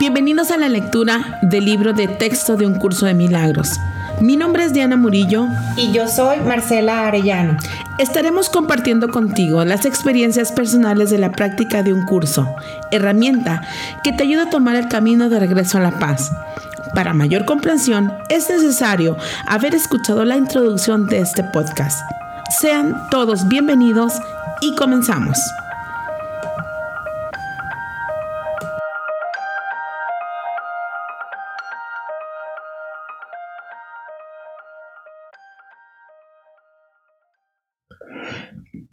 Bienvenidos a la lectura del libro de texto de un curso de milagros. Mi nombre es Diana Murillo. Y yo soy Marcela Arellano. Estaremos compartiendo contigo las experiencias personales de la práctica de un curso, herramienta que te ayuda a tomar el camino de regreso a la paz. Para mayor comprensión, es necesario haber escuchado la introducción de este podcast. Sean todos bienvenidos y comenzamos.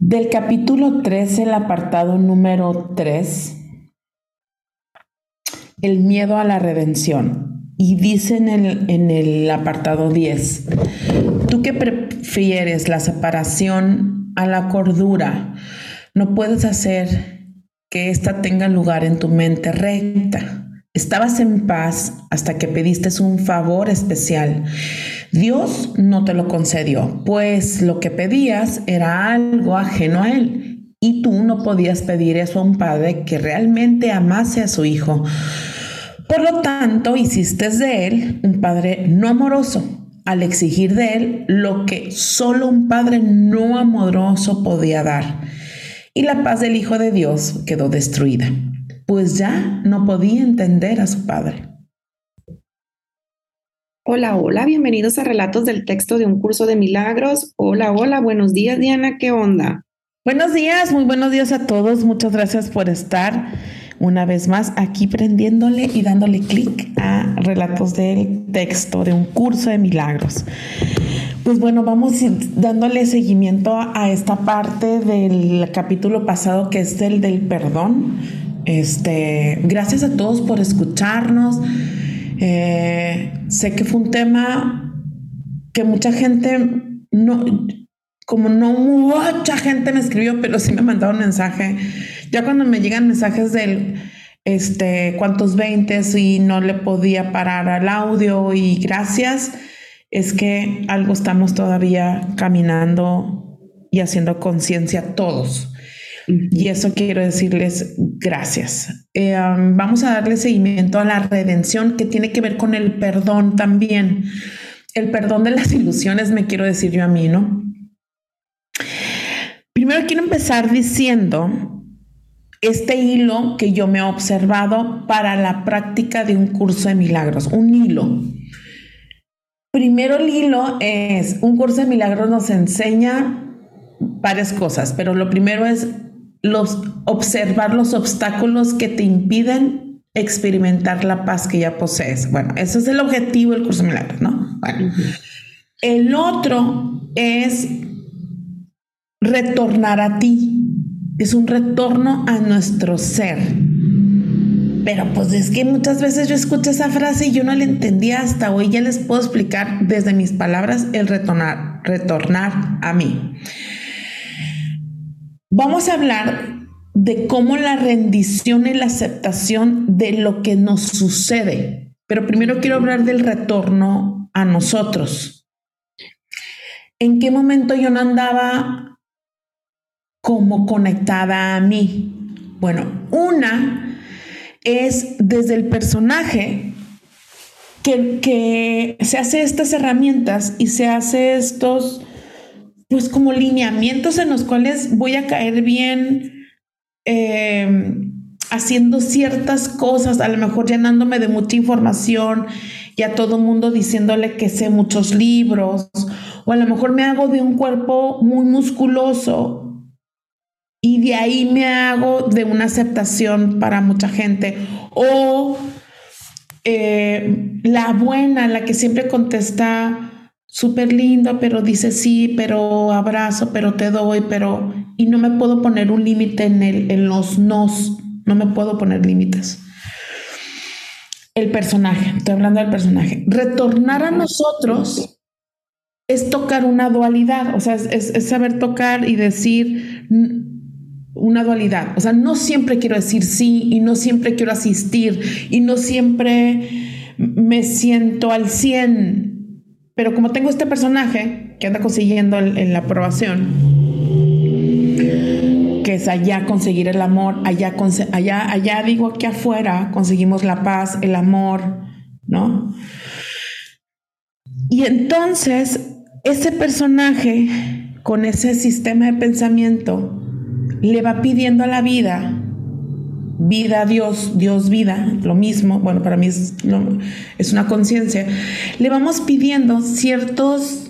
Del capítulo 13, el apartado número 3, el miedo a la redención. Y dice en el, apartado 10, ¿tú qué prefieres, la separación a la cordura? No puedes hacer que ésta tenga lugar en tu mente recta. Estabas en paz hasta que pediste un favor especial. Dios no te lo concedió, pues lo que pedías era algo ajeno a Él. Y tú no podías pedir eso a un padre que realmente amase a su hijo. Por lo tanto, hiciste de Él un padre no amoroso, al exigir de Él lo que solo un padre no amoroso podía dar. Y la paz del Hijo de Dios quedó destruida pues ya no podía entender a su padre. Hola, hola, bienvenidos a Relatos del Texto de un Curso de Milagros. Hola, hola, buenos días Diana, ¿qué onda? Buenos días, muy buenos días a todos. Muchas gracias por estar una vez más aquí prendiéndole y dándole clic a Relatos del Texto de un Curso de Milagros. Pues bueno, vamos dándole seguimiento a esta parte del capítulo pasado que es el del perdón este, gracias a todos por escucharnos. Eh, sé que fue un tema que mucha gente no, como no mucha gente me escribió, pero sí me mandaron mensaje. Ya cuando me llegan mensajes del este cuántos 20 y no le podía parar al audio y gracias, es que algo estamos todavía caminando y haciendo conciencia todos. Y eso quiero decirles gracias. Eh, um, vamos a darle seguimiento a la redención que tiene que ver con el perdón también. El perdón de las ilusiones, me quiero decir yo a mí, ¿no? Primero quiero empezar diciendo este hilo que yo me he observado para la práctica de un curso de milagros, un hilo. Primero el hilo es, un curso de milagros nos enseña varias cosas, pero lo primero es los, observar los obstáculos que te impiden experimentar la paz que ya posees. Bueno, ese es el objetivo del curso milagro, ¿no? Bueno. El otro es retornar a ti. Es un retorno a nuestro ser. Pero pues es que muchas veces yo escucho esa frase y yo no la entendía hasta hoy. Ya les puedo explicar desde mis palabras el retornar, retornar a mí. Vamos a hablar de cómo la rendición y la aceptación de lo que nos sucede. Pero primero quiero hablar del retorno a nosotros. ¿En qué momento yo no andaba como conectada a mí? Bueno, una es desde el personaje que, que se hace estas herramientas y se hace estos pues como lineamientos en los cuales voy a caer bien em, haciendo ciertas cosas, a lo mejor llenándome de mucha información y a todo mundo diciéndole que sé muchos libros, o a lo mejor me hago de un cuerpo muy musculoso y de ahí me hago de una aceptación para mucha gente, o eh, la buena, la que siempre contesta súper lindo, pero dice sí, pero abrazo, pero te doy, pero... Y no me puedo poner un límite en, el, en los nos, no me puedo poner límites. El personaje, estoy hablando del personaje. Retornar a nosotros es tocar una dualidad, o sea, es, es saber tocar y decir una dualidad. O sea, no siempre quiero decir sí y no siempre quiero asistir y no siempre me siento al 100 pero como tengo este personaje que anda consiguiendo la aprobación, que es allá conseguir el amor, allá, allá, allá digo aquí afuera conseguimos la paz, el amor, ¿no? Y entonces ese personaje con ese sistema de pensamiento le va pidiendo a la vida, vida, Dios, Dios, vida, lo mismo, bueno, para mí es, es una conciencia, le vamos pidiendo ciertos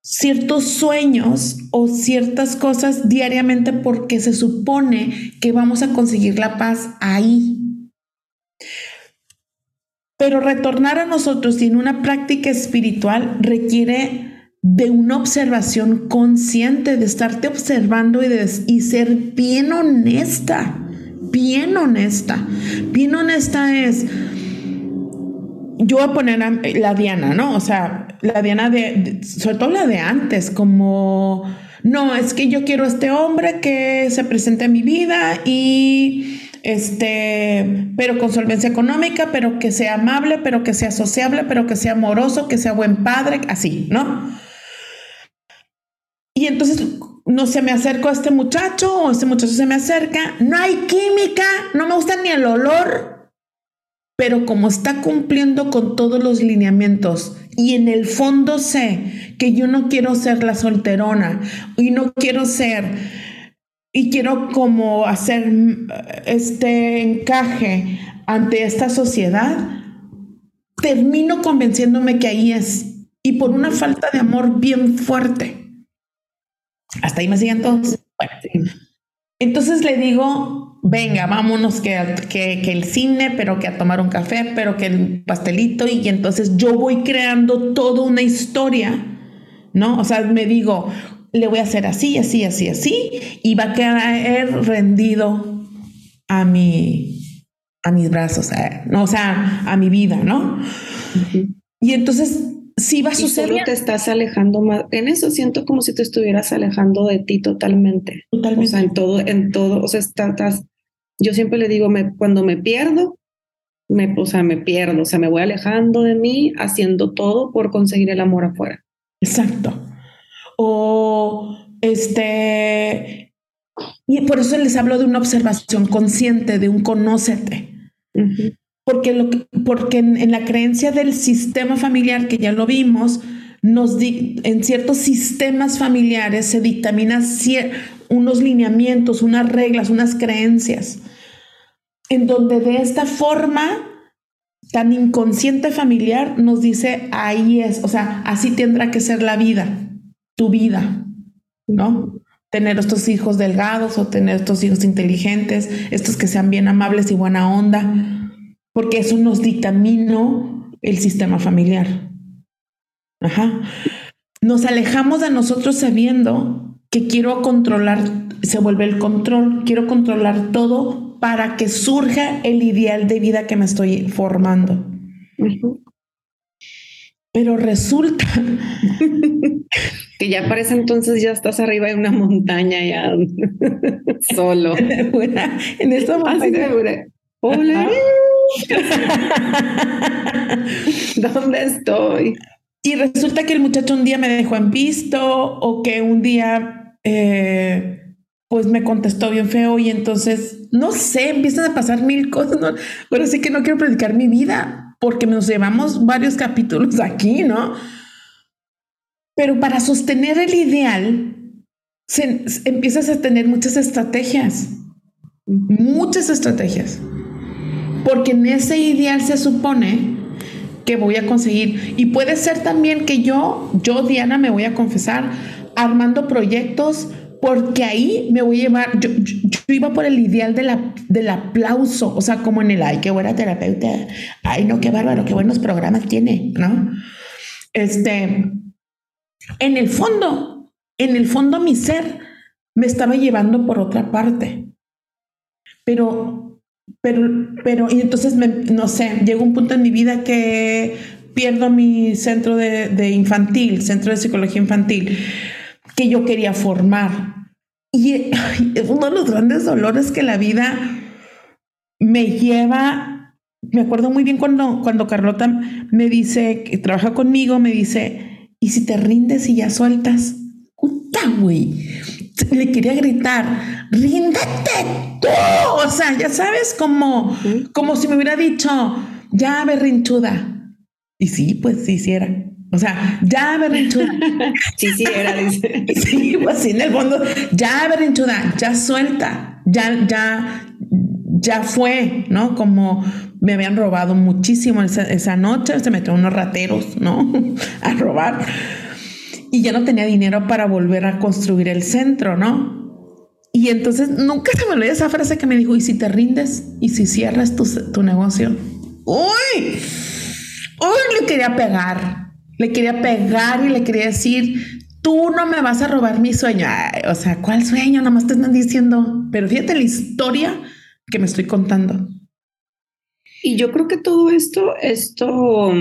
ciertos sueños o ciertas cosas diariamente porque se supone que vamos a conseguir la paz ahí. Pero retornar a nosotros y en una práctica espiritual requiere de una observación consciente, de estarte observando y, de, y ser bien honesta, bien honesta. Bien honesta es, yo voy a poner a la Diana, ¿no? O sea, la Diana de, sobre todo la de antes, como, no, es que yo quiero este hombre que se presente en mi vida y este, pero con solvencia económica, pero que sea amable, pero que sea sociable, pero que sea amoroso, que sea buen padre, así, ¿no? Y entonces no se me acerco a este muchacho o este muchacho se me acerca, no hay química, no me gusta ni el olor, pero como está cumpliendo con todos los lineamientos y en el fondo sé que yo no quiero ser la solterona y no quiero ser y quiero como hacer este encaje ante esta sociedad, termino convenciéndome que ahí es y por una falta de amor bien fuerte. Hasta ahí me siguen todos. Entonces le digo, venga, vámonos que, que, que, el cine, pero que a tomar un café, pero que el pastelito, y entonces yo voy creando toda una historia, ¿no? O sea, me digo, le voy a hacer así, así, así, así, y va a quedar rendido a mi, a mis brazos, eh, no, o sea, a mi vida, ¿no? Y entonces sí va a suceder. Solo te estás alejando más. En eso siento como si te estuvieras alejando de ti totalmente. Totalmente. O sea, en todo, en todo. O sea, estás. Yo siempre le digo, me, cuando me pierdo, me, o sea, me pierdo. O sea, me voy alejando de mí, haciendo todo por conseguir el amor afuera. Exacto. O este. Y por eso les hablo de una observación consciente, de un conócete. Porque, lo porque en, la creencia del sistema familiar, que ya lo vimos, nos en ciertos sistemas familiares se dictaminan unos lineamientos, unas reglas, unas creencias, en donde de esta forma tan inconsciente familiar nos dice, ahí es, o sea, así tendrá que ser la vida, tu vida, ¿no? Tener estos hijos delgados o tener estos hijos inteligentes, estos que sean bien amables y buena onda porque eso nos dictaminó el sistema familiar. Ajá. Nos alejamos de nosotros sabiendo que quiero controlar, se vuelve el control, quiero controlar todo para que surja el ideal de vida que me estoy formando. Pero resulta que ya parece entonces ya estás arriba de una montaña ya solo. en esta montaña. Hola. ¿Dónde estoy? Y resulta que el muchacho un día me dejó en visto o que un día eh, pues me contestó bien feo y entonces, no sé, empiezan a pasar mil cosas. ¿no? Bueno, sí que no quiero predicar mi vida porque nos llevamos varios capítulos aquí, ¿no? Pero para sostener el ideal, empiezas a tener muchas estrategias, muchas estrategias porque en ese ideal se supone que voy a conseguir. Y puede ser también que yo, yo Diana, me voy a confesar armando proyectos porque ahí me voy a llevar, yo, iba por el ideal de la, del aplauso, o sea, como en el, ay, qué buena terapeuta, ay, no, qué bárbaro, qué buenos programas tiene, ¿no? Este, en el fondo, en el fondo mi ser me estaba llevando por otra parte, pero pero, pero, y entonces, me, no sé, llegó un punto en mi vida que pierdo mi centro de, de infantil, centro de psicología infantil, que yo quería formar. Y es uno de los grandes dolores que la vida me lleva. Me acuerdo muy bien cuando, cuando Carlota me dice, que trabaja conmigo, me dice, ¿y si te rindes y ya sueltas? Puta, güey le quería gritar, ríndete tú. O sea, ya sabes, como, como si me hubiera dicho, ya berrinchuda. Y sí, pues sí, sí era. O sea, ya berrinchuda. sí, sí, era, dice. sí, pues sí, en el fondo, ya berrinchuda, ya suelta, ya, ya, ya fue, ¿no? Como me habían robado muchísimo esa, esa noche, se metieron unos rateros, ¿no? a robar. Y ya no tenía dinero para volver a construir el centro, ¿no? Y entonces nunca se me olvidó esa frase que me dijo, ¿y si te rindes? ¿Y si cierras tu, tu negocio? ¡Uy! ¡Uy! Le quería pegar. Le quería pegar y le quería decir, tú no me vas a robar mi sueño. o sea, ¿cuál sueño? Nada más te están diciendo. Pero fíjate la historia que me estoy contando. Y yo creo que todo esto, esto,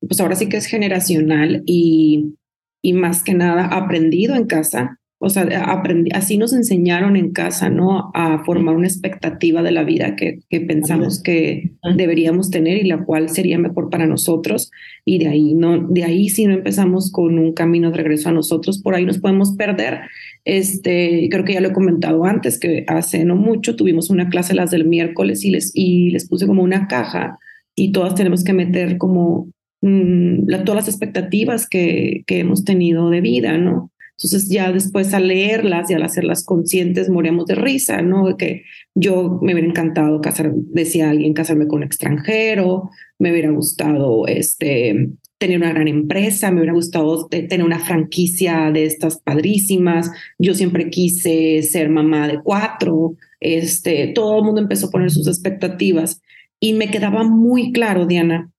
pues ahora sí que es generacional y, y más que nada aprendido en casa. O sea, aprendí, así nos enseñaron en casa, ¿no? A formar una expectativa de la vida que, que pensamos que deberíamos tener y la cual sería mejor para nosotros. Y de ahí, no, de ahí si no empezamos con un camino de regreso a nosotros, por ahí nos podemos perder. Este, creo que ya lo he comentado antes, que hace no mucho tuvimos una clase las del miércoles y les, y les puse como una caja y todas tenemos que meter como mm, todas las expectativas que, que hemos tenido de vida, ¿no? Entonces ya después al leerlas y al hacerlas conscientes moríamos de risa, ¿no? Que yo me hubiera encantado casar, decía alguien, casarme con un extranjero, me hubiera gustado este, tener una gran empresa, me hubiera gustado tener una franquicia de estas padrísimas, yo siempre quise ser mamá de cuatro, este, todo el mundo empezó a poner sus expectativas y me quedaba muy claro, Diana,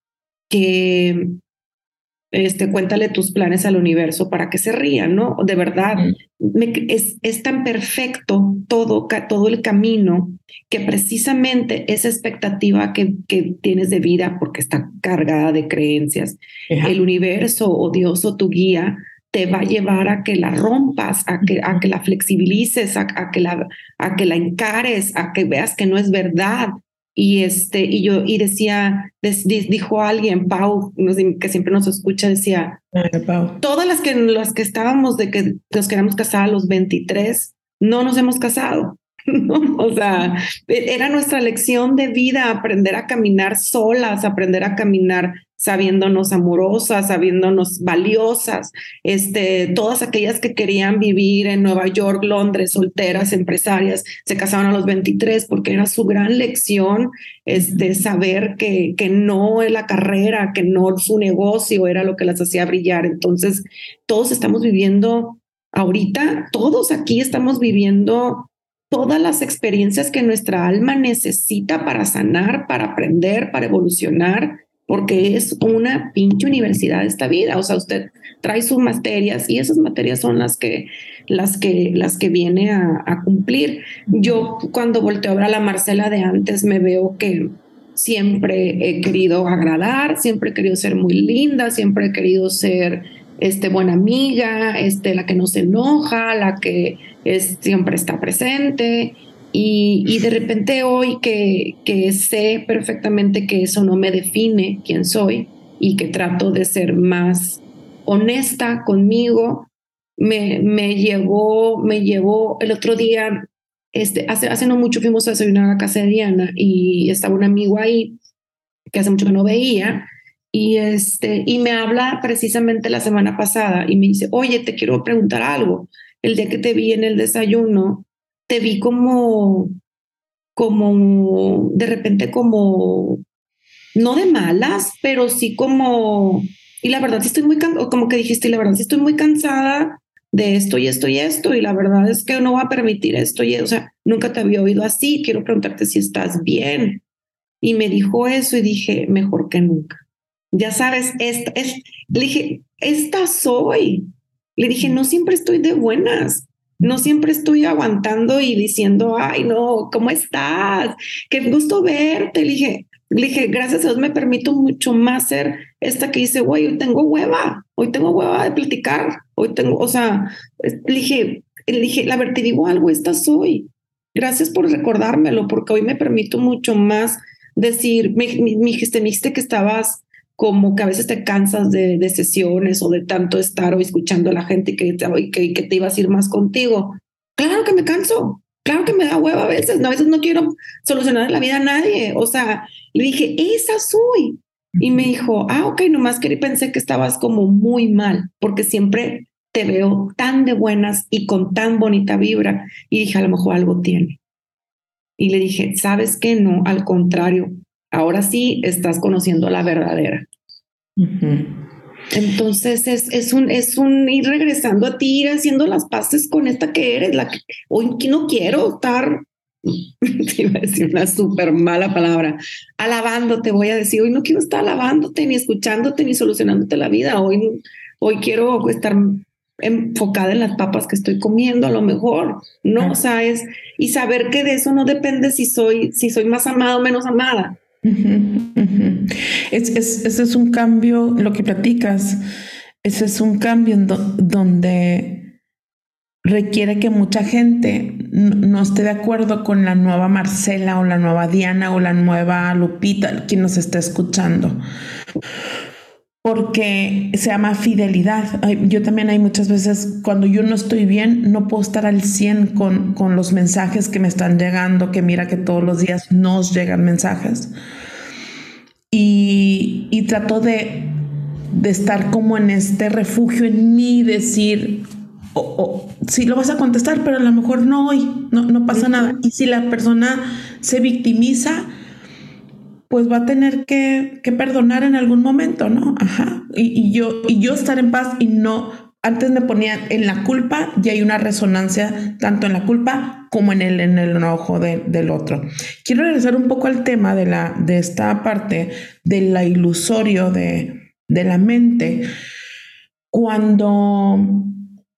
que este, cuéntale tus planes al universo para que se rían, ¿no? De verdad, es, es, tan perfecto todo, todo el camino que precisamente esa expectativa que, que tienes de vida, porque está cargada de creencias, el universo o Dios o tu guía te va a llevar a que la rompas, a que, a que la flexibilices, a, que la, a que la encares, a que veas que no es verdad, y este y yo y decía dijo alguien Pau que siempre nos escucha decía todas las que las que estábamos de que nos queramos casar a los 23 no nos hemos casado o sea e, era nuestra lección de vida aprender a caminar solas aprender a caminar sabiéndonos amorosas, sabiéndonos valiosas, este, todas aquellas que querían vivir en Nueva York, Londres, solteras, empresarias, se casaban a los 23 porque era su gran lección este, saber que, que no es la carrera, que no su negocio era lo que las hacía brillar. Entonces, todos estamos viviendo ahorita, todos aquí estamos viviendo todas las experiencias que nuestra alma necesita para sanar, para aprender, para evolucionar porque es una pinche universidad esta vida. O sea, usted trae sus materias y esas materias son las que, las que, las que viene a, cumplir. Yo cuando volteo a ver a la Marcela de antes me veo que siempre he querido agradar, siempre he querido ser muy linda, siempre he querido ser este, buena amiga, este, la que no se enoja, la que es, siempre está presente. Y, de repente hoy que, que sé perfectamente que eso no me define quién soy y que trato de ser más honesta conmigo, me, me llevó, me llevó el otro día, este, hace, hace no mucho fuimos a desayunar a casa de Diana y estaba un amigo ahí que hace mucho que no veía y, este, y me habla precisamente la semana pasada y me dice, oye, te quiero preguntar algo. El día que te vi en el desayuno, te vi como, como, de repente como, no de malas, pero sí como, y la verdad sí estoy muy, como que dijiste, y la verdad sí estoy muy cansada de esto y esto y esto, y la verdad es que no va a permitir esto, y, o sea, nunca te había oído así, quiero preguntarte si estás bien. Y me dijo eso y dije, mejor que nunca. Ya sabes, esta, es, le dije, esta soy. Le dije, no siempre estoy de buenas no siempre estoy aguantando y diciendo, ay, no, ¿cómo estás? Qué gusto verte. Le dije, le dije, gracias a Dios me permito mucho más ser esta que dice, güey, hoy tengo hueva, hoy tengo hueva de platicar, hoy tengo, o sea, le dije, le dije, la verdad, te digo algo, esta soy. Gracias por recordármelo, porque hoy me permito mucho más decir, me, me, me dijiste, me dijiste que estabas como que a veces te cansas de, de, sesiones o de tanto estar o escuchando a la gente que, que, que te ibas a ir más contigo. Claro que me canso, claro que me da hueva a veces, a veces no quiero solucionar la vida a nadie. O sea, le dije, esa soy. Y me dijo, ah, ok, nomás que pensé que estabas como muy mal, porque siempre te veo tan de buenas y con tan bonita vibra. Y dije, a lo mejor algo tiene. Y le dije, ¿sabes qué? No, al contrario, ahora sí estás conociendo la verdadera. Entonces es, es, un, es un ir regresando a ti, ir haciendo las paces con esta que eres, la que hoy no quiero estar, te iba a decir una súper mala palabra, alabándote, voy a decir, hoy no quiero estar alabándote, ni escuchándote, ni solucionándote la vida, hoy, hoy quiero estar enfocada en las papas que estoy comiendo a lo mejor, ¿no? O sea, es, y saber que de eso no depende si soy, si soy más amada o menos amada. Es, ese es un cambio, lo que platicas, ese es un cambio donde requiere que mucha gente no, esté de acuerdo con la nueva Marcela o la nueva Diana o la nueva Lupita, quien nos está escuchando porque se llama fidelidad. Yo también hay muchas veces cuando yo no estoy bien, no puedo estar al 100 con, con los mensajes que me están llegando, que mira que todos los días nos llegan mensajes. Y, y trato de, de, estar como en este refugio en mí, decir, o, si lo vas a contestar, pero a lo mejor no hoy, no, no pasa nada. Y si la persona se victimiza, pues va a tener que, perdonar en algún momento, ¿no? Ajá. Y, yo, y yo estar en paz y no, antes me ponía en la culpa y hay una resonancia tanto en la culpa como en el, en el enojo del otro. Quiero regresar un poco al tema de, la, de esta parte de la ilusorio de, de la mente. Cuando,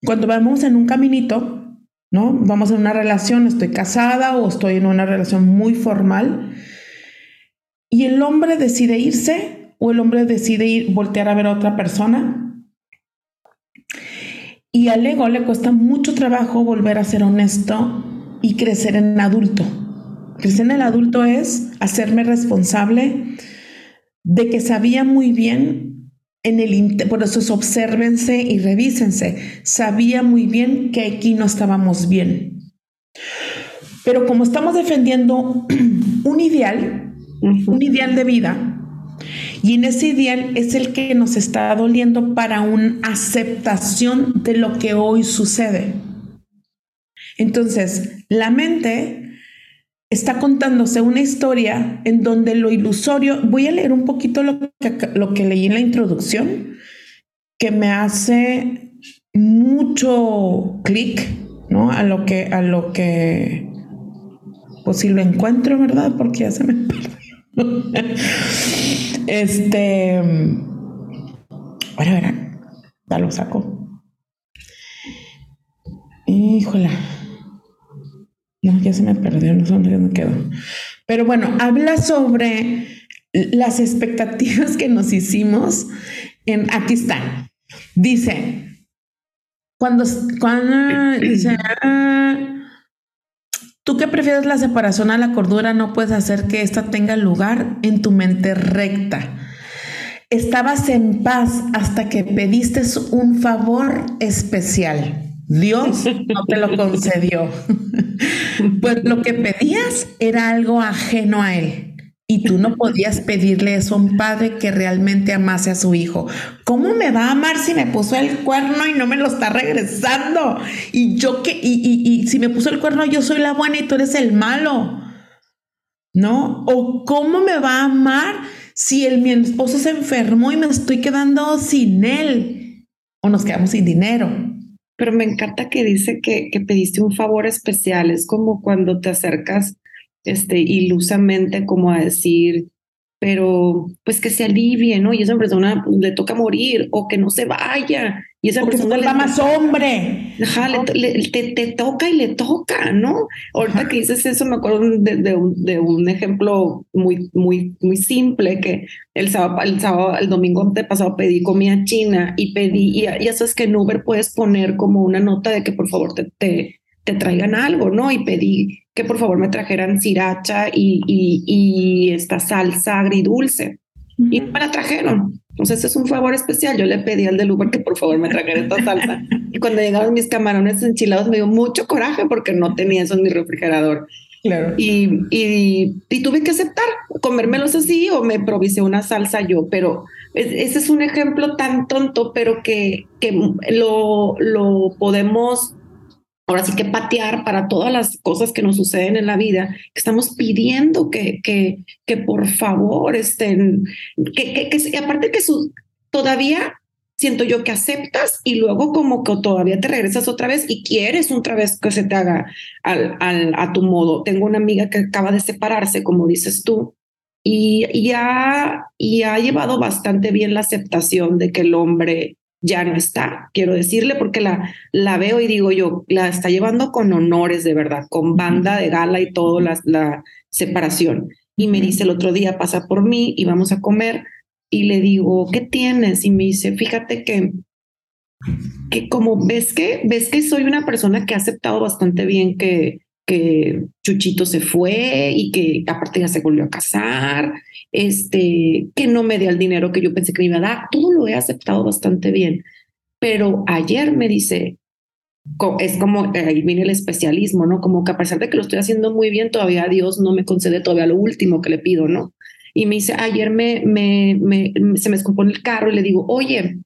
cuando vamos en un caminito, ¿no? Vamos en una relación, estoy casada o estoy en una relación muy formal y el hombre decide irse o el hombre decide ir, voltear a ver a otra persona. Y al ego le cuesta mucho trabajo volver a ser honesto y crecer en adulto. Crecer en el adulto es hacerme responsable de que sabía muy bien en el por eso es y revísense. Sabía muy bien que aquí no estábamos bien. Pero como estamos defendiendo un ideal, un ideal de vida. Y en ese ideal es el que nos está doliendo para una aceptación de lo que hoy sucede. Entonces, la mente está contándose una historia en donde lo ilusorio, voy a leer un poquito lo que, lo que leí en la introducción, que me hace mucho clic, ¿no? A lo que, a lo que, pues si lo encuentro, ¿verdad? Porque ya se me perdió. este. Ahora verán. Ya lo saco. Híjola. No, ya se me perdió, no sé dónde me quedo. Pero bueno, habla sobre las expectativas que nos hicimos. En, aquí están. Dice, cuando, cuando dice, Tú que prefieres la separación a la cordura, no puedes hacer que ésta tenga lugar en tu mente recta. Estabas en paz hasta que pediste un favor especial. Dios no te lo concedió. pues lo que pedías era algo ajeno a Él. Y tú no podías pedirle eso a un padre que realmente amase a su hijo. ¿Cómo me va a amar si me puso el cuerno y no me lo está regresando? Y yo que, y, y, si me puso el cuerno, yo soy la buena y tú eres el malo. ¿No? O cómo me va a amar si el, mi esposo se enfermó y me estoy quedando sin él. O nos quedamos sin dinero. Pero me encanta que dice que, que pediste un favor especial. Es como cuando te acercas este, ilusamente como a decir, pero pues que se alivie, ¿no? Y esa persona le toca morir o que no se vaya. Y esa persona le más hombre. Ajá, te, toca y le toca, ¿no? Ahorita que dices eso, me acuerdo de, un, ejemplo muy, muy, muy simple que el sábado, el sábado, el domingo pasado pedí comida china y pedí, y ya sabes que en Uber puedes poner como una nota de que por favor te, te, te traigan algo, ¿no? Y pedí que por favor me trajeran sriracha y, y, esta salsa agridulce. y me la trajeron. Entonces es un favor especial. Yo le pedí al del Uber que por favor me trajera esta salsa. Y cuando llegaron mis camarones enchilados me dio mucho coraje porque no tenía eso en mi refrigerador. Claro. Y, y, y, tuve que aceptar comérmelos así o me provisé una salsa yo, pero ese es un ejemplo tan tonto, pero que, que lo, lo podemos ahora sí que patear para todas las cosas que nos suceden en la vida, que estamos pidiendo que, que, que por favor estén, que, que, que aparte que su, todavía siento yo que aceptas y luego como que todavía te regresas otra vez y quieres otra vez que se te haga al, al, a tu modo. Tengo una amiga que acaba de separarse, como dices tú, y, y, ha, y ha llevado bastante bien la aceptación de que el hombre ya no está, quiero decirle, porque la, la veo y digo yo, la está llevando con honores de verdad, con banda de gala y todo, la, la separación. Y me dice el otro día, pasa por mí y vamos a comer. Y le digo, ¿qué tienes? Y me dice, fíjate que, que como ves que, ves que soy una persona que ha aceptado bastante bien que, que Chuchito se fue y que aparte ya se volvió a casar este, que no me dé el dinero que yo pensé que me iba a dar, todo lo he aceptado bastante bien. Pero ayer me dice, es como, ahí viene el especialismo, ¿no? Como que a pesar de que lo estoy haciendo muy bien, todavía Dios no me concede todavía lo último que le pido, ¿no? Y me dice, ayer me, me, me se me escupó el carro y le digo, oye,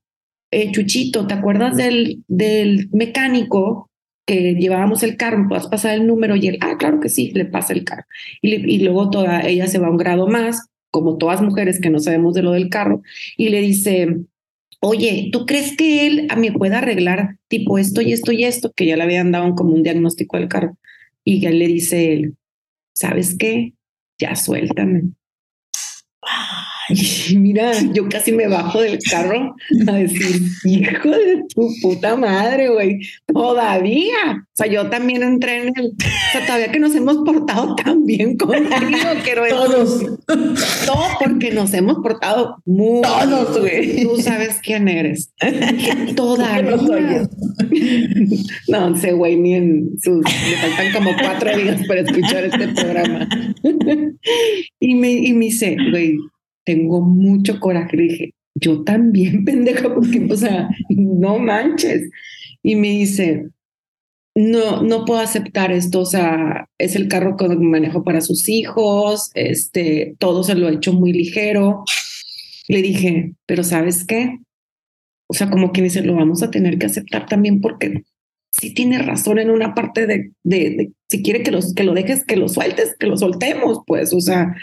eh, Chuchito, ¿te acuerdas del, del mecánico que llevábamos el carro? ¿Me puedes pasar el número? Y él, ah, claro que sí, le pasa el carro. Y, luego toda ella se va a un grado más como todas mujeres que no sabemos de lo del carro, y le dice, oye, ¿tú crees que él a mí pueda arreglar tipo esto y esto y esto? Que ya le habían dado como un diagnóstico del carro. Y él le dice ¿sabes qué? Ya suéltame. mira, yo casi me bajo del carro a decir, hijo de tu puta madre, güey, todavía. O sea, yo también entré en el, o sea, todavía que nos hemos portado tan bien contigo, quiero decir. Todos. No, porque nos hemos portado muy Todos, güey. Tú sabes quién eres. Todavía. No, sé, güey, ni en sus, le faltan como cuatro días para escuchar este programa. Y me, y me dice, güey, tengo mucho coraje. Le dije, yo también, pendeja, porque, o sea, no manches. Y me dice, no, no puedo aceptar esto, o sea, es el carro que manejo para sus hijos, este, todo se lo he hecho muy ligero. Le dije, pero ¿sabes qué? O sea, como que dice, lo vamos a tener que aceptar también porque si tiene razón en una parte de, de, de, si quiere que, los, que lo dejes, que lo sueltes, que lo soltemos, pues, o sea,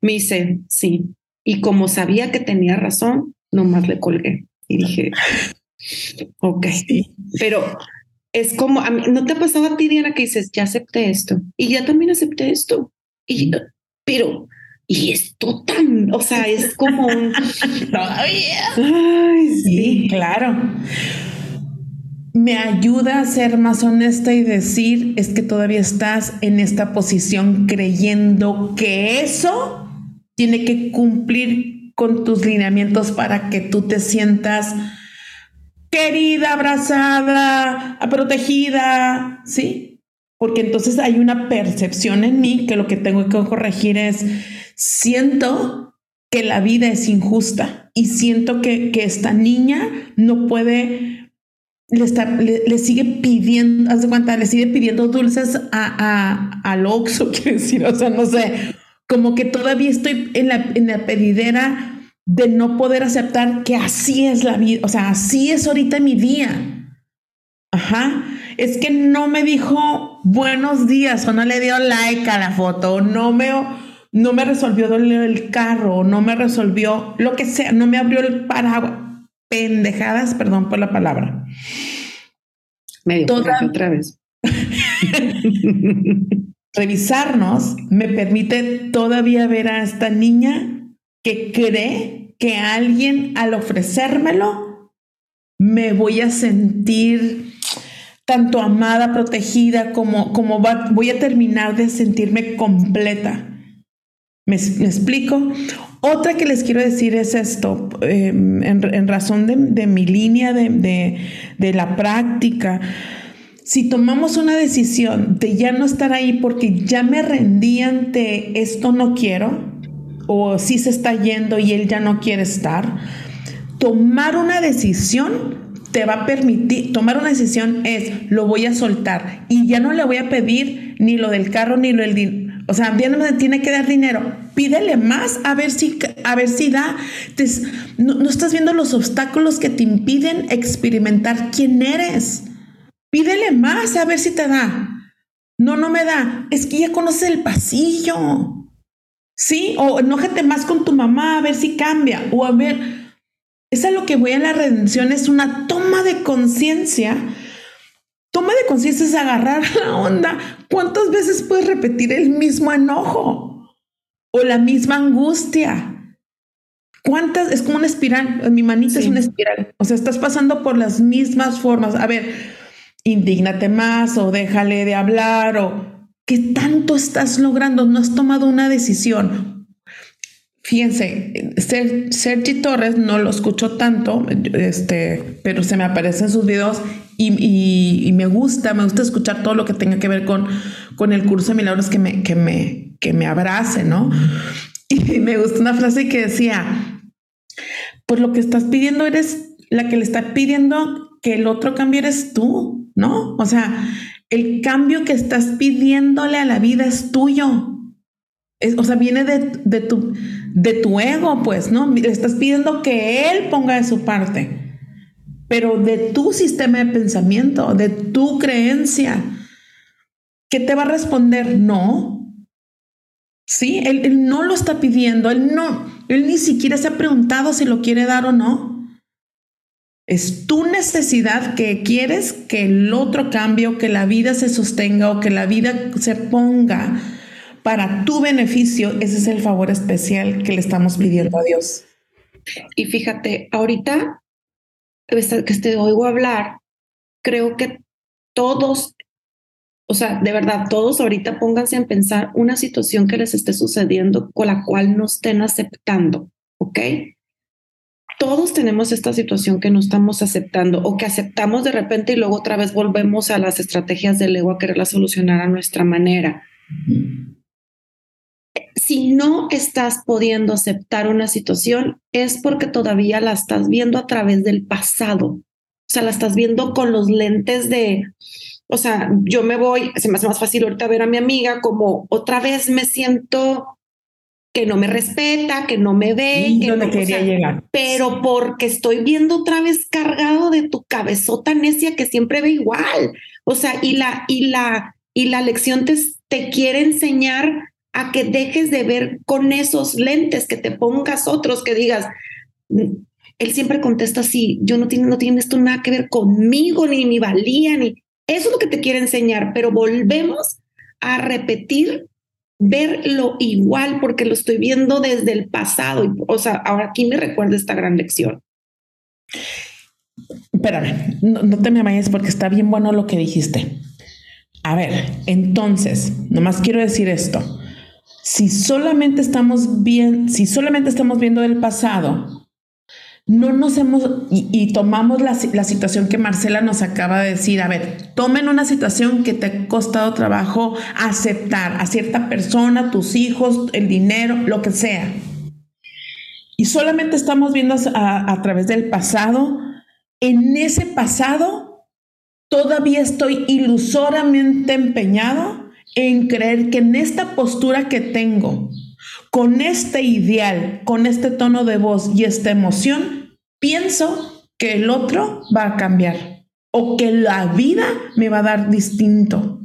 me dice, sí, y como sabía que tenía razón, nomás le colgué y dije, ok, pero es como, ¿no te ha pasado a ti, Diana, que dices, ya acepté esto y ya también acepté esto? Y, pero, y esto tan, o sea, es como un... Ay, sí, claro. Me ayuda a ser más honesta y decir, es que todavía estás en esta posición creyendo que eso tiene que cumplir con tus lineamientos para que tú te sientas querida, abrazada, protegida, ¿sí? Porque entonces hay una percepción en mí que lo que tengo que corregir es, siento que la vida es injusta y siento que, que esta niña no puede, le, está, le, sigue pidiendo, haz de cuenta, le sigue pidiendo dulces a, a, al quiero decir, o sea, no sé, como que todavía estoy en la, en la pedidera de no poder aceptar que así es la vida, o sea, así es ahorita mi día. Ajá, es que no me dijo buenos días o no le dio like a la foto o no me, no me resolvió el carro o no me resolvió lo que sea, no me abrió el paraguas. Pendejadas, perdón por la palabra. Medio Toda... otra vez. revisarnos me permite todavía ver a esta niña que cree que alguien al ofrecérmelo me voy a sentir tanto amada, protegida, como, como voy a terminar de sentirme completa. ¿Me, explico? Otra que les quiero decir es esto, em, en, razón de, mi línea de, de la práctica si tomamos una decisión de ya no estar ahí porque ya me rendí ante esto no quiero, o sí se está yendo y él ya no quiere estar, tomar una decisión te va a permitir, tomar una decisión es, lo voy a soltar y ya no le voy a pedir ni lo del carro ni lo del dinero. O sea, ya no me tiene que dar dinero. Pídele más a ver si, a ver si da. no, no estás viendo los obstáculos que te impiden experimentar quién eres. Pídele más a ver si te da. No, no me da. Es que ya conoces el pasillo. Sí, o enójate más con tu mamá a ver si cambia. O a ver, es a lo que voy a la redención, es una toma de conciencia. Toma de conciencia es agarrar la onda. ¿Cuántas veces puedes repetir el mismo enojo o la misma angustia? ¿Cuántas? Es como una espiral. Mi manita es una espiral. O sea, estás pasando por las mismas formas. A ver, indígnate más o déjale de hablar o qué tanto estás logrando. No has tomado una decisión. Fíjense, Sergi Torres no lo escucho tanto, este, pero se me aparecen sus videos y, me gusta, me gusta escuchar todo lo que tenga que ver con, con el curso de milagros que me, que me, que me abrace, ¿no? Y me gusta una frase que decía, pues lo que estás pidiendo eres la que le está pidiendo que el otro cambie eres tú, ¿no? O sea, el cambio que estás pidiéndole a la vida es tuyo o sea, viene de, tu, de tu ego, pues, ¿no? Le estás pidiendo que él ponga de su parte, pero de tu sistema de pensamiento, de tu creencia. ¿Qué te va a responder? No. Sí, él no lo está pidiendo, él no, él ni siquiera se ha preguntado si lo quiere dar o no. Es tu necesidad que quieres que el otro cambie o que la vida se sostenga o que la vida se ponga para tu beneficio, ese es el favor especial que le estamos pidiendo a Dios. Y fíjate, ahorita que te oigo hablar, creo que todos, o sea, de verdad, todos ahorita pónganse en pensar una situación que les esté sucediendo con la cual no estén aceptando, ¿ok? Todos tenemos esta situación que no estamos aceptando o que aceptamos de repente y luego otra vez volvemos a las estrategias del ego a quererla solucionar a nuestra manera si no estás pudiendo aceptar una situación, es porque todavía la estás viendo a través del pasado. O sea, la estás viendo con los lentes de, o sea, yo me voy, se me hace más fácil ahorita ver a mi amiga como otra vez me siento que no me respeta, que no me ve, que no quería llegar. Pero porque estoy viendo otra vez cargado de tu cabezota necia que siempre ve igual. O sea, y la, y la, y la lección te, te quiere enseñar a que dejes de ver con esos lentes, que te pongas otros, que digas, mm, él siempre contesta así, yo no tiene, no tiene esto nada que ver conmigo, ni mi valía, ni eso es lo que te quiere enseñar, pero volvemos a repetir, verlo igual, porque lo estoy viendo desde el pasado. O sea, ahora aquí me recuerda esta gran lección. Espérame, no, no te me vayas porque está bien bueno lo que dijiste. A ver, entonces, nomás quiero decir esto si solamente estamos bien, si solamente estamos viendo el pasado, no nos hemos y, tomamos la, la, situación que Marcela nos acaba de decir, a ver, tomen una situación que te ha costado trabajo aceptar a cierta persona, tus hijos, el dinero, lo que sea. Y solamente estamos viendo a, a través del pasado. En ese pasado todavía estoy ilusoriamente empeñado en creer que en esta postura que tengo, con este ideal, con este tono de voz y esta emoción, pienso que el otro va a cambiar o que la vida me va a dar distinto.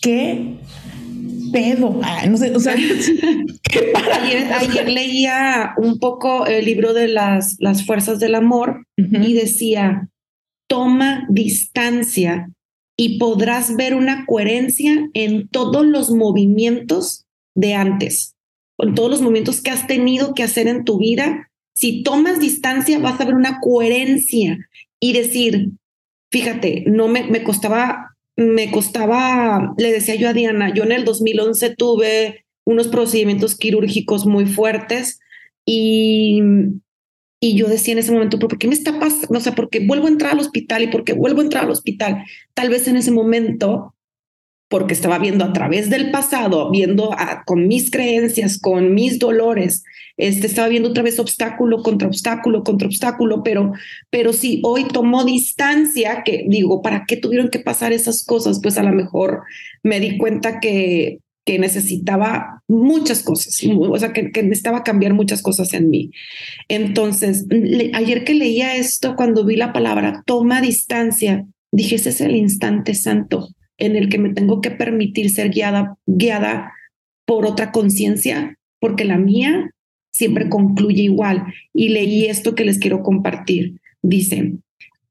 ¿Qué pedo? no sé, o sea, ¿qué ayer, leía un poco el libro de las, las fuerzas del amor y decía, toma distancia y podrás ver una coherencia en todos los movimientos de antes, en todos los movimientos que has tenido que hacer en tu vida. Si tomas distancia, vas a ver una coherencia y decir, fíjate, no me, me costaba, me costaba, le decía yo a Diana, yo en el 2011 tuve unos procedimientos quirúrgicos muy fuertes y y yo decía en ese momento, ¿por qué me está pasando? O sea, porque vuelvo a entrar al hospital y porque vuelvo a entrar al hospital. Tal vez en ese momento porque estaba viendo a través del pasado, viendo con mis creencias, con mis dolores, este, estaba viendo otra vez obstáculo contra obstáculo contra obstáculo, pero, pero si hoy tomó distancia, que digo, ¿para qué tuvieron que pasar esas cosas? Pues a lo mejor me di cuenta que, que necesitaba muchas cosas, o sea, que, que necesitaba cambiar muchas cosas en mí. Entonces, ayer que leía esto, cuando vi la palabra toma distancia, dije, ese es el instante santo en el que me tengo que permitir ser guiada, guiada por otra conciencia, porque la mía siempre concluye igual. Y leí esto que les quiero compartir. Dice,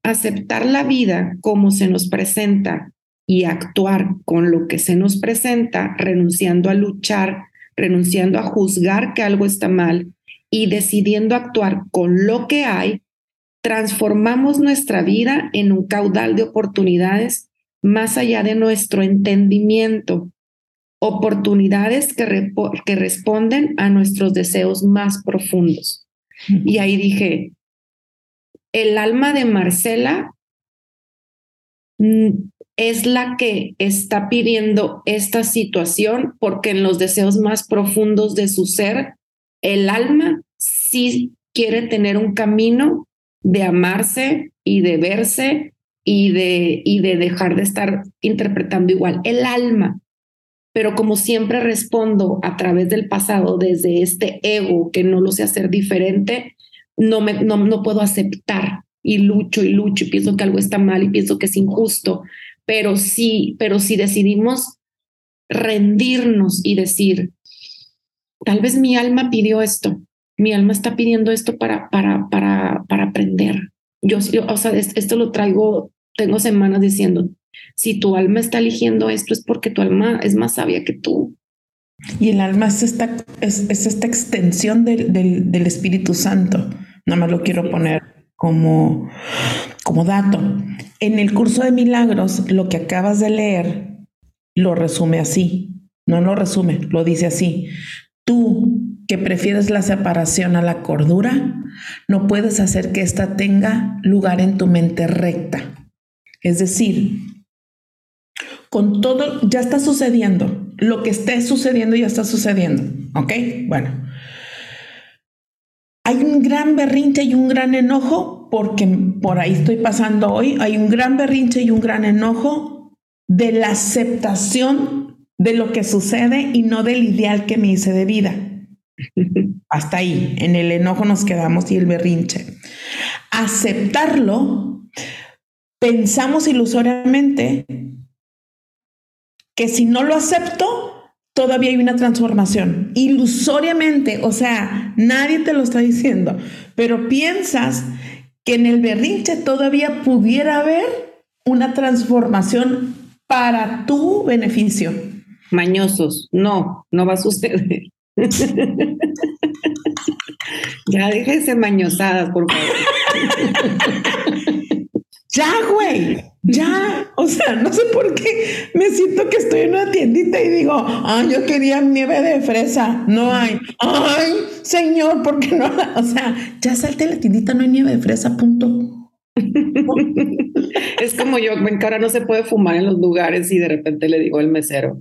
aceptar la vida como se nos presenta y actuar con lo que se nos presenta, renunciando a luchar, renunciando a juzgar que algo está mal y decidiendo actuar con lo que hay, transformamos nuestra vida en un caudal de oportunidades más allá de nuestro entendimiento, oportunidades que, que responden a nuestros deseos más profundos. Y ahí dije, el alma de Marcela es la que está pidiendo esta situación porque en los deseos más profundos de su ser, el alma sí quiere tener un camino de amarse y de verse y de, y de dejar de estar interpretando igual el alma. Pero como siempre respondo a través del pasado, desde este ego que no lo sé hacer diferente, no, me, no, no puedo aceptar y lucho y lucho y pienso que algo está mal y pienso que es injusto. Pero sí, pero si decidimos rendirnos y decir, tal vez mi alma pidió esto, mi alma está pidiendo esto para, para, para, para aprender. Yo, yo, o sea, esto lo traigo tengo semanas diciendo, si tu alma está eligiendo esto es porque tu alma es más sabia que tú. Y el alma es esta, es, esta extensión del, del, Espíritu Santo. Nada más lo quiero poner como, como dato. En el curso de milagros, lo que acabas de leer lo resume así. No lo resume, lo dice así. Tú que prefieres la separación a la cordura, no puedes hacer que ésta tenga lugar en tu mente recta. Es decir, con todo, ya está sucediendo. Lo que esté sucediendo ya está sucediendo. ¿Ok? Bueno. Hay un gran berrinche y un gran enojo, porque por ahí estoy pasando hoy, hay un gran berrinche y un gran enojo de la aceptación de lo que sucede y no del ideal que me hice de vida. Hasta ahí, en el enojo nos quedamos y el berrinche. Aceptarlo pensamos ilusoriamente que si no lo acepto, todavía hay una transformación. Ilusoriamente, o sea, nadie te lo está diciendo, pero piensas que en el berrinche todavía pudiera haber una transformación para tu beneficio. Mañosos, no, no va a suceder. ya déjense mañosadas, por favor. Ya, güey, ya. O sea, no sé por qué me siento que estoy en una tiendita y digo, ay, yo quería nieve de fresa. No hay. Ay, señor, ¿por qué no? O sea, ya salte la tiendita, no hay nieve de fresa, punto. es como yo, en cara no se puede fumar en los lugares y de repente le digo al mesero,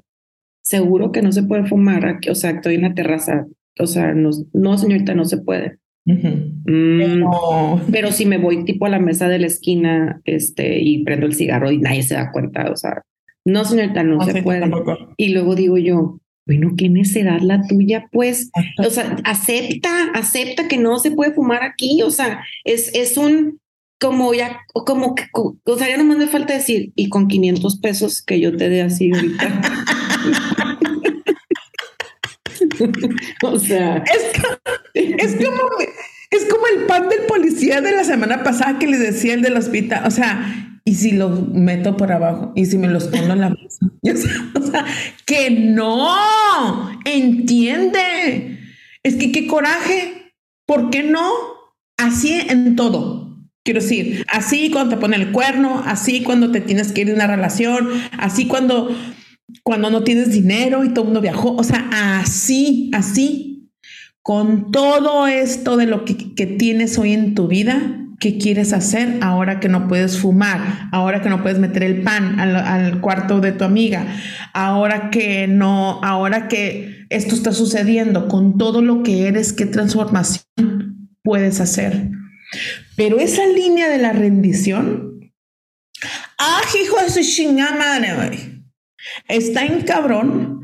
seguro que no se puede fumar aquí, o sea, estoy en la terraza, o sea, no señorita, no se puede. Mm, pero si me voy tipo a la mesa de la esquina este, y prendo el cigarro y nadie se da cuenta, o sea, no, señorita, no, se puede. Y luego digo yo, bueno, qué necedad la tuya, pues, o sea, acepta, acepta que no se puede fumar aquí, o sea, es, es un, como ya, como que, o sea, ya nomás me falta decir, y con 500 pesos que yo te dé así ahorita. o sea, es, como, es como el pan del policía de la semana pasada que le decía el del hospital. O sea, y si lo meto por abajo y si me los pongo en la mesa. O sea, que no entiende. Es que qué coraje. ¿Por qué no? Así en todo. Quiero decir, así cuando te pone el cuerno, así cuando te tienes que ir de una relación, así cuando cuando no tienes dinero y todo el mundo viajó. O sea, así, así, con todo esto de lo que, tienes hoy en tu vida, ¿qué quieres hacer ahora que no puedes fumar? Ahora que no puedes meter el pan al, cuarto de tu amiga? Ahora que no, ahora que esto está sucediendo con todo lo que eres, ¿qué transformación puedes hacer? Pero esa línea de la rendición, ¡ah, hijo de su chingada madre, Está en cabrón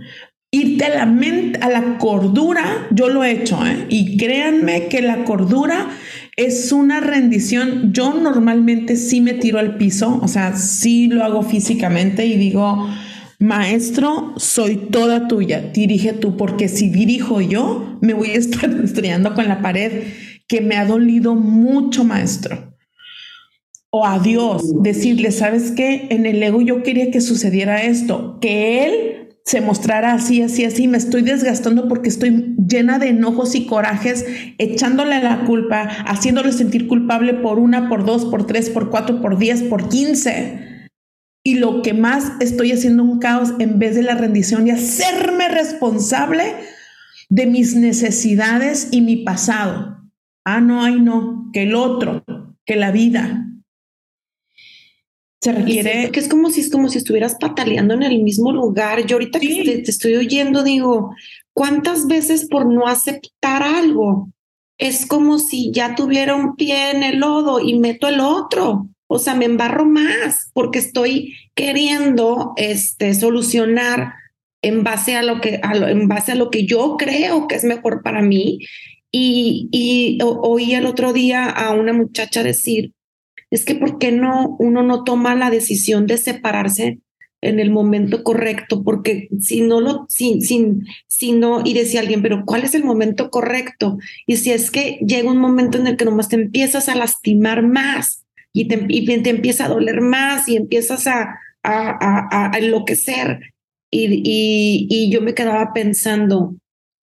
irte a la mente, a la cordura, yo lo he hecho, ¿eh? y créanme que la cordura es una rendición. Yo normalmente sí me tiro al piso, o sea, sí lo hago físicamente y digo, maestro, soy toda tuya, dirige tú, porque si dirijo yo, me voy a estar estrellando con la pared que me ha dolido mucho, maestro. O a Dios, decirle, ¿sabes qué? En el ego yo quería que sucediera esto, que Él se mostrara así, así, así, me estoy desgastando porque estoy llena de enojos y corajes, echándole la culpa, haciéndole sentir culpable por una, por dos, por tres, por cuatro, por diez, por quince. Y lo que más estoy haciendo un caos en vez de la rendición y hacerme responsable de mis necesidades y mi pasado. Ah, no, ay, no, que el otro, que la vida, se requiere. Que es como si es como si estuvieras pataleando en el mismo lugar. Yo ahorita que te, estoy oyendo, digo, ¿cuántas veces por no aceptar algo? Es como si ya tuviera un pie en el lodo y meto el otro. O sea, me embarro más porque estoy queriendo este, solucionar en base a lo que, en base a lo que yo creo que es mejor para mí. Y, y oí el otro día a una muchacha decir, es que ¿por qué no uno no toma la decisión de separarse en el momento correcto? Porque si no lo, sin, si no, y decía alguien, pero ¿cuál es el momento correcto? Y si es que llega un momento en el que nomás te empiezas a lastimar más y te, te empieza a doler más y empiezas a, a, a, enloquecer. Y, y, y yo me quedaba pensando,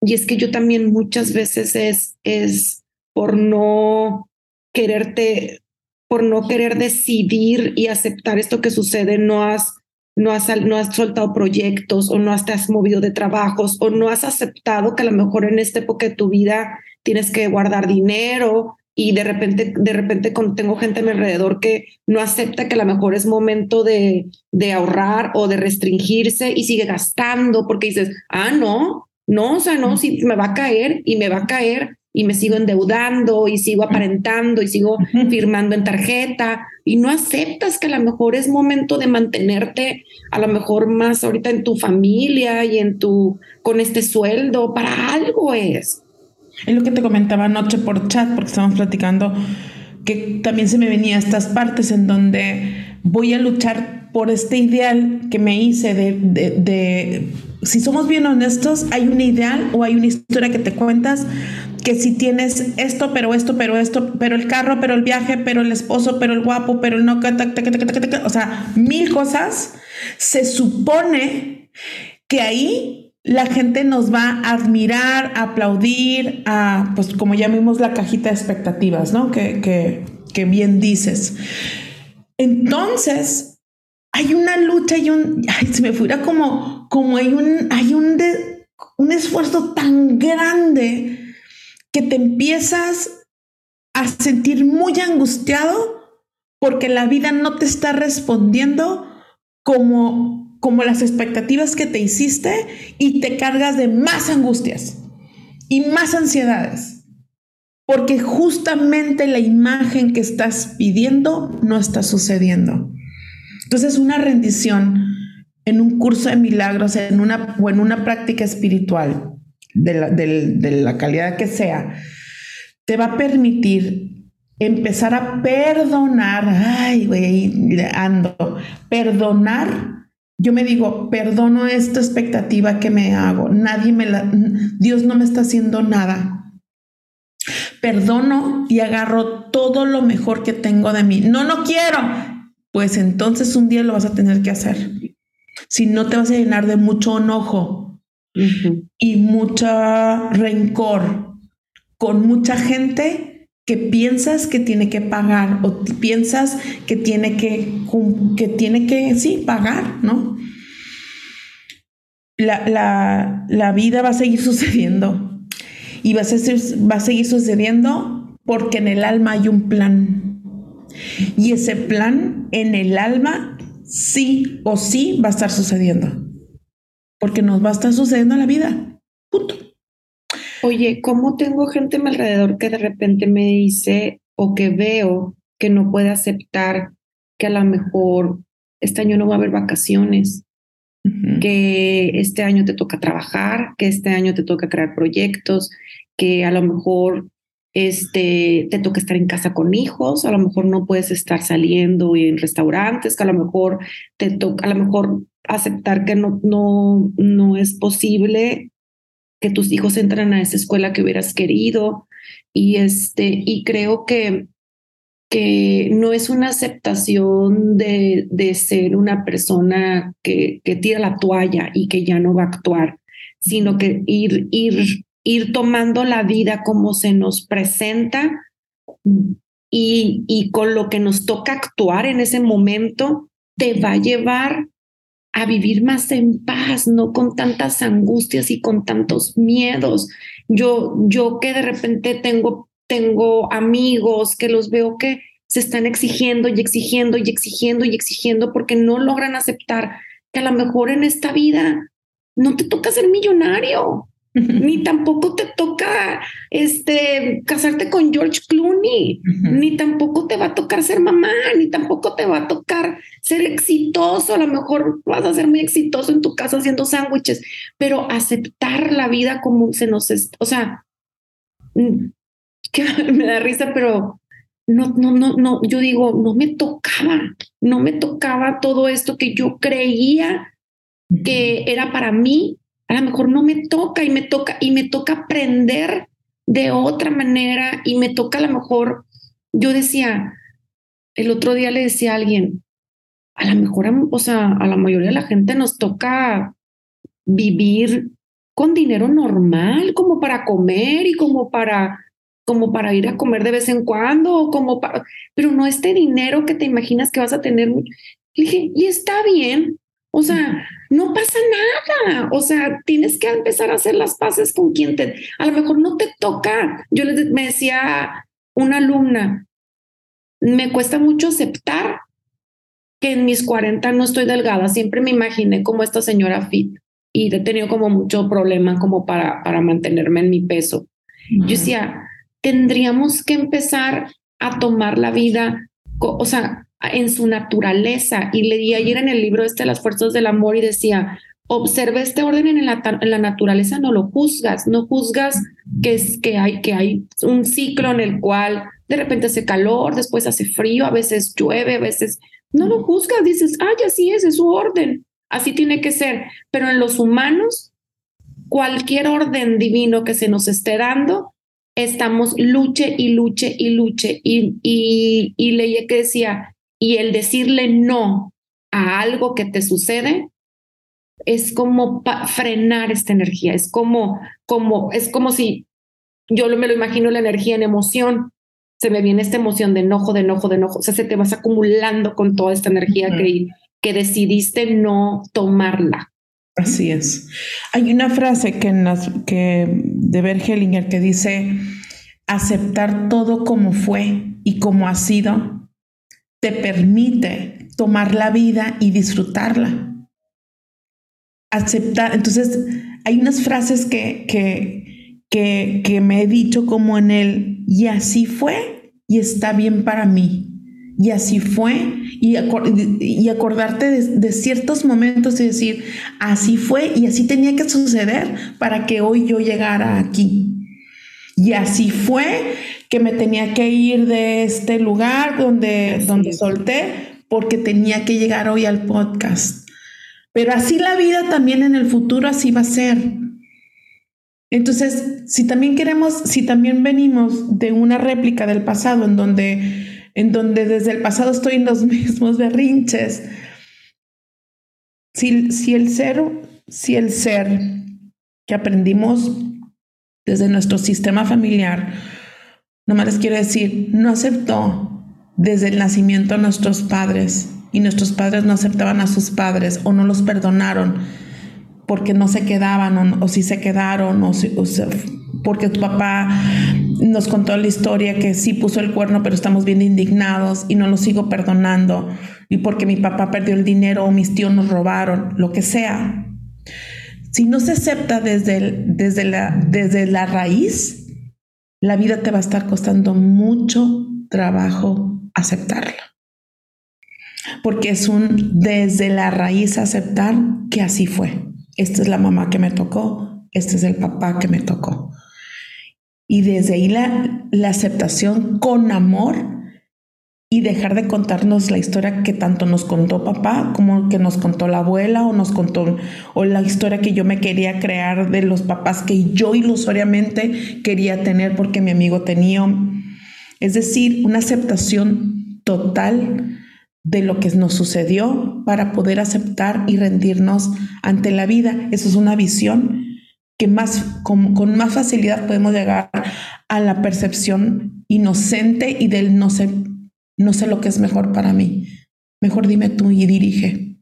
y es que yo también muchas veces es, es por no quererte por no querer decidir y aceptar esto que sucede, no has, no has, no has soltado proyectos o no has, te has movido de trabajos o no has aceptado que a lo mejor en esta época de tu vida tienes que guardar dinero y de repente, de repente tengo gente a mi alrededor que no acepta que a lo mejor es momento de, de ahorrar o de restringirse y sigue gastando porque dices, ah, no, no, o sea, no, si me va a caer y me va a caer y me sigo endeudando y sigo aparentando y sigo firmando en tarjeta y no aceptas que a lo mejor es momento de mantenerte a lo mejor más ahorita en tu familia y en tu con este sueldo para algo es. Es lo que te comentaba anoche por chat porque estábamos platicando que también se me venía estas partes en donde voy a luchar por este ideal que me hice de, de si somos bien honestos, hay un ideal o hay una historia que te cuentas que si tienes esto, pero esto, pero esto, pero el carro, pero el viaje, pero el esposo, pero el guapo, pero el no, o sea, mil cosas, se supone que ahí la gente nos va a admirar, a aplaudir, a, pues como ya vimos la cajita de expectativas, ¿no? Que, que, que bien dices. Entonces, hay una lucha y un, ay, se me fuera como, como hay un, hay un, un esfuerzo tan grande que te empiezas a sentir muy angustiado porque la vida no te está respondiendo como, como las expectativas que te hiciste y te cargas de más angustias y más ansiedades. Porque justamente la imagen que estás pidiendo no está sucediendo. Entonces, una rendición en un curso de milagros en una, o en una práctica espiritual de la, calidad que sea, te va a permitir empezar a perdonar. Ay, güey, ando. Perdonar. Yo me digo, perdono esta expectativa que me hago. Nadie me la. Dios no me está haciendo nada. Perdono y agarro todo lo mejor que tengo de mí. No, no quiero. Pues entonces un día lo vas a tener que hacer. Si no te vas a llenar de mucho enojo, y mucha rencor con mucha gente que piensas que tiene que pagar o piensas que tiene que, que tiene que, sí, pagar, ¿no? La, la, vida va a seguir sucediendo y va a, ser, va a seguir sucediendo porque en el alma hay un plan. Y ese plan en el alma sí o sí va a estar sucediendo. Porque nos va a estar sucediendo en la vida. Punto. Oye, ¿cómo tengo gente a mi alrededor que de repente me dice o que veo que no puede aceptar que a lo mejor este año no va a haber vacaciones, que este año te toca trabajar, que este año te toca crear proyectos, que a lo mejor este, te toca estar en casa con hijos, a lo mejor no puedes estar saliendo en restaurantes, que a lo mejor te toca, a lo mejor aceptar que no, no, no es posible que tus hijos entren a esa escuela que hubieras querido. Y este, y creo que que no es una aceptación de, de ser una persona que, que, tira la toalla y que ya no va a actuar, sino que ir, ir, ir tomando la vida como se nos presenta y, y con lo que nos toca actuar en ese momento, te va a llevar a vivir más en paz, no con tantas angustias y con tantos miedos. Yo, yo que de repente tengo tengo amigos que los veo que se están exigiendo y exigiendo y exigiendo y exigiendo porque no logran aceptar que a lo mejor en esta vida no te toca ser millonario, ni tampoco te toca este casarte con George Clooney, ni tampoco te va a tocar ser mamá, ni tampoco te va a tocar ser exitoso, a lo mejor vas a ser muy exitoso en tu casa haciendo sándwiches, pero aceptar la vida como se nos, o sea, que me da risa, pero no, no, no, no, yo digo, no me tocaba, no me tocaba todo esto que yo creía que era para mí, a lo mejor no me toca y me toca y me toca aprender de otra manera y me toca a lo mejor, yo decía, el otro día le decía a alguien, a lo mejor, o sea, a la mayoría de la gente nos toca vivir con dinero normal, como para comer y como para como para ir a comer de vez en cuando, como para, pero no este dinero que te imaginas que vas a tener. Le dije, y está bien, o sea, no pasa nada, o sea, tienes que empezar a hacer las paces con quien te, a lo mejor no te toca. Yo le me decía una alumna, me cuesta mucho aceptar que en mis 40 no estoy delgada, siempre me imaginé como esta señora fit y he tenido como mucho problema como para, para mantenerme en mi peso. Yo decía, tendríamos que empezar a tomar la vida, o sea, en su naturaleza. Y leí ayer en el libro este, Las Fuerzas del Amor, y decía, observa este orden en la, en la naturaleza, no lo juzgas, no juzgas que, es, que, hay, que hay un ciclo en el cual de repente hace calor, después hace frío, a veces llueve, a veces no lo juzgas, dices, ay, así es, es su orden, así tiene que ser. Pero en los humanos, cualquier orden divino que se nos esté dando, estamos luche y luche y luche. Y, y, y leí que decía, y el decirle no a algo que te sucede es como frenar esta energía, es como, como, es como si yo me lo imagino la energía en emoción, se me viene esta emoción de enojo, de enojo, de enojo, o sea, se te vas acumulando con toda esta energía que, que decidiste no tomarla. Así es. Hay una frase que, en las, que de Bergelinger que dice, aceptar todo como fue y como ha sido, te permite tomar la vida y disfrutarla. Aceptar, entonces hay unas frases que, que, que, que me he dicho como en el, y así fue y está bien para mí. Y así fue, y, y acordarte de, ciertos momentos y decir, así fue y así tenía que suceder para que hoy yo llegara aquí. Y así fue que me tenía que ir de este lugar donde, donde solté porque tenía que llegar hoy al podcast. Pero así la vida también en el futuro así va a ser. Entonces, si también queremos, si también venimos de una réplica del pasado en donde en donde desde el pasado estoy en los mismos berrinches. Si, si el ser, si el ser que aprendimos desde nuestro sistema familiar, nomás les quiero decir, no aceptó desde el nacimiento a nuestros padres y nuestros padres no aceptaban a sus padres o no los perdonaron porque no se quedaban o, si se quedaron o, porque tu papá nos contó la historia que sí puso el cuerno, pero estamos bien indignados y no lo sigo perdonando, y porque mi papá perdió el dinero o mis tíos nos robaron, lo que sea. Si no se acepta desde, desde, la, desde la raíz, la vida te va a estar costando mucho trabajo aceptarla. Porque es un desde la raíz aceptar que así fue. Esta es la mamá que me tocó, este es el papá que me tocó. Y desde ahí la, la aceptación con amor y dejar de contarnos la historia que tanto nos contó papá como que nos contó la abuela o nos contó o la historia que yo me quería crear de los papás que yo ilusoriamente quería tener porque mi amigo tenía. Es decir, una aceptación total de lo que nos sucedió para poder aceptar y rendirnos ante la vida. Eso es una visión que más, con, con más facilidad podemos llegar a la percepción inocente y del no ser no sé lo que es mejor para mí. Mejor dime tú y dirige.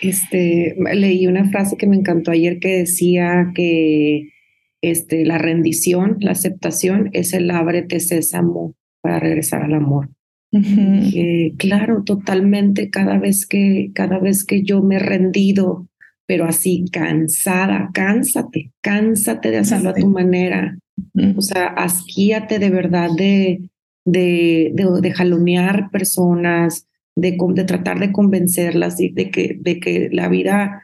Este, leí una frase que me encantó ayer que decía que este, la rendición, la aceptación es el ábrete sésamo para regresar al amor. claro, totalmente. Cada vez que, cada vez que yo me he rendido, pero así cansada, cánsate, cánsate de hacerlo a tu manera. O sea, asquíate de verdad de, de, de, jalonear personas, de, de, tratar de convencerlas y de que, de que la vida,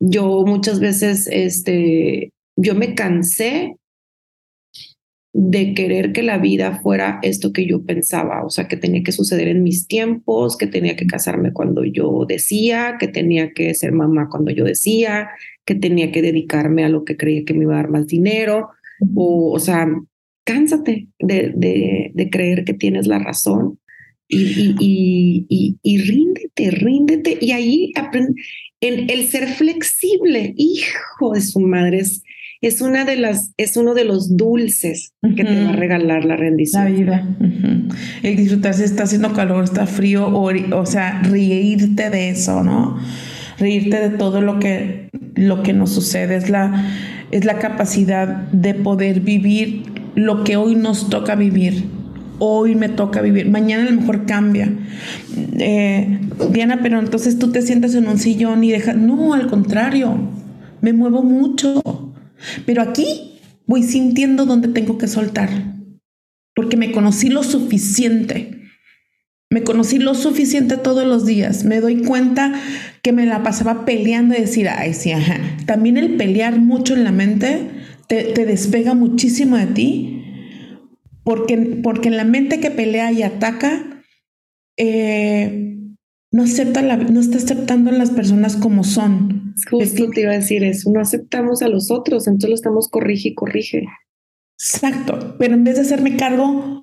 yo muchas veces, este, yo me cansé de querer que la vida fuera esto que yo pensaba, o sea, que tenía que suceder en mis tiempos, que tenía que casarme cuando yo decía, que tenía que ser mamá cuando yo decía, que tenía que dedicarme a lo que creía que me iba a dar más dinero, o, o sea, cánsate de, de, creer que tienes la razón y, y, y, ríndete, ríndete. Y ahí aprende el, el, ser flexible, hijo de su madre, es, es, una de las, es uno de los dulces que te va a regalar la rendición. La vida. El disfrutar si está haciendo calor, está frío, o, o sea, reírte de eso, ¿no? Reírte de todo lo que, lo que nos sucede. Es la, es la capacidad de poder vivir lo que hoy nos toca vivir. Hoy me toca vivir, mañana a lo mejor cambia. Eh, Diana, pero entonces tú te sientas en un sillón y dejas... No, al contrario, me muevo mucho. Pero aquí voy sintiendo donde tengo que soltar, porque me conocí lo suficiente. Me conocí lo suficiente todos los días. Me doy cuenta que me la pasaba peleando y decir, ay, sí, ajá. También el pelear mucho en la mente te, despega muchísimo de ti, porque, porque en la mente que pelea y ataca, eh, no, acepta la, no está aceptando a las personas como son. Justo te iba a decir eso, no aceptamos a los otros, entonces lo estamos corrige y corrige. Exacto, pero en vez de hacerme cargo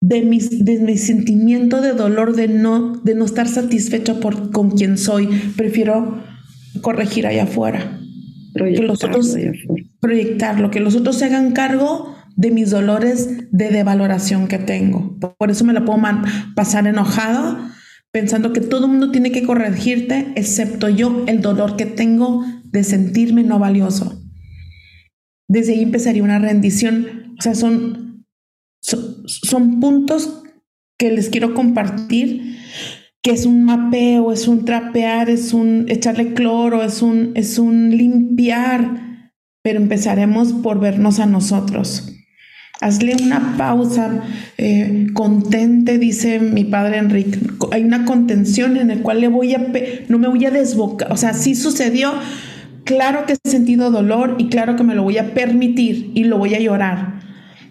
de, mis, de mi sentimiento de dolor, de no, de no estar satisfecho por, con quien soy, prefiero corregir allá afuera que los otros proyectarlo, que los otros se hagan cargo de mis dolores de devaloración que tengo. Por eso me la puedo pasar enojada pensando que todo el mundo tiene que corregirte, excepto yo, el dolor que tengo de sentirme no valioso. Desde ahí empezaría una rendición. O sea, son, son, son puntos que les quiero compartir que es un mapeo, es un trapear, es un echarle cloro, es un, es un limpiar, pero empezaremos por vernos a nosotros. Hazle una pausa, eh, contente, dice mi padre Enrique. Hay una contención en la cual le voy a, no me voy a desbocar, o sea, sí sucedió, claro que he sentido dolor y claro que me lo voy a permitir y lo voy a llorar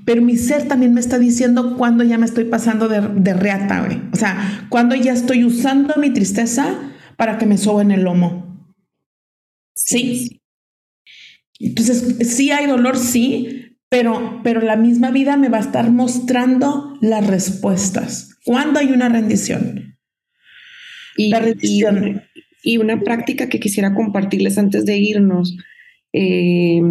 pero mi ser también me está diciendo cuando ya me estoy pasando de, de reata, O sea, cuando ya estoy usando mi tristeza para que me sobe en el lomo. Sí. Entonces, sí hay dolor, sí, pero, pero la misma vida me va a estar mostrando las respuestas. ¿Cuándo hay una rendición? Y, la rendición. Y, una práctica que quisiera compartirles antes de irnos. Eh,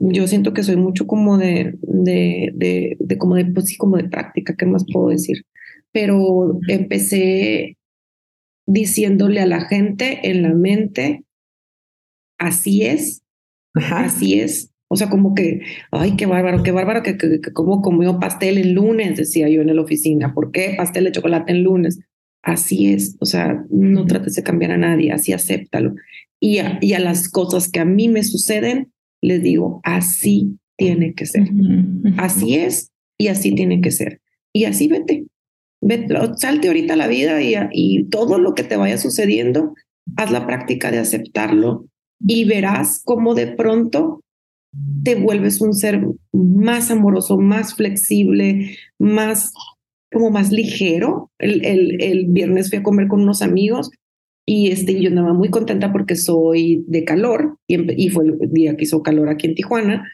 yo siento que soy mucho como de, de, de, como de, pues sí, como de práctica, ¿qué más puedo decir? Pero empecé diciéndole a la gente en la mente, así es, Así es. O sea, como que, ay, qué bárbaro, qué bárbaro, que, que, como comió pastel el lunes, decía yo en la oficina. ¿Por qué pastel de chocolate el lunes? Así es. O sea, no trates de cambiar a nadie, así acéptalo. Y a, y a las cosas que a mí me suceden, les digo, así tiene que ser. Así es y así tiene que ser. Y así vete. vete salte ahorita a la vida y, y todo lo que te vaya sucediendo, haz la práctica de aceptarlo y verás cómo de pronto te vuelves un ser más amoroso, más flexible, más como más ligero. El, el, el viernes fui a comer con unos amigos y este, yo andaba muy contenta porque soy de calor y, y fue el día que hizo calor aquí en Tijuana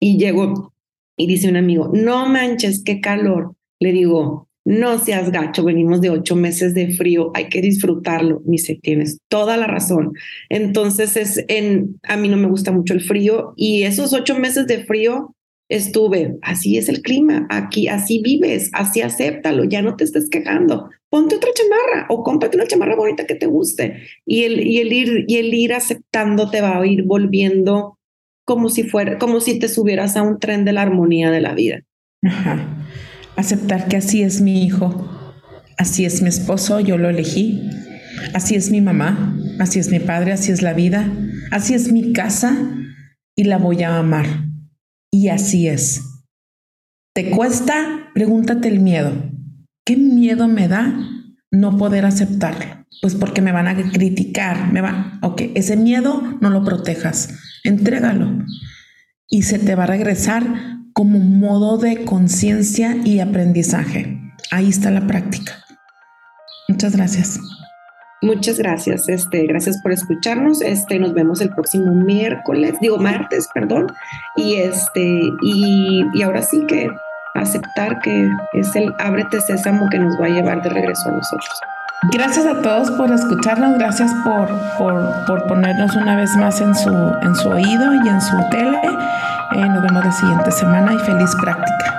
y llego y dice un amigo, no manches, qué calor. Le digo, no seas gacho, venimos de ocho meses de frío, hay que disfrutarlo. Me dice, tienes toda la razón. Entonces, es en, a mí no me gusta mucho el frío y esos ocho meses de frío estuve, así es el clima, aquí, así vives, así acéptalo, ya no te estés quejando. Ponte otra chamarra o cómprate una chamarra bonita que te guste. Y el, y el, ir, y el ir aceptando te va a ir volviendo como si fuera, como si te subieras a un tren de la armonía de la vida. Ajá aceptar que así es mi hijo, así es mi esposo, yo lo elegí, así es mi mamá, así es mi padre, así es la vida, así es mi casa y la voy a amar. Y así es. ¿Te cuesta? Pregúntate el miedo. ¿Qué miedo me da no poder aceptarlo? Pues porque me van a criticar, me va, ok, ese miedo no lo protejas, entrégalo y se te va a regresar como modo de conciencia y aprendizaje. Ahí está la práctica. Muchas gracias. Muchas gracias, este, gracias por escucharnos. Este, nos vemos el próximo miércoles, digo martes, perdón. Y este, y, y ahora sí que aceptar que es el ábrete sésamo que nos va a llevar de regreso a nosotros. Gracias a todos por escucharnos, gracias por, por, por ponernos una vez más en su, en su oído y en su tele. Eh, nos vemos la siguiente semana y feliz práctica.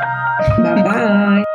Bye bye.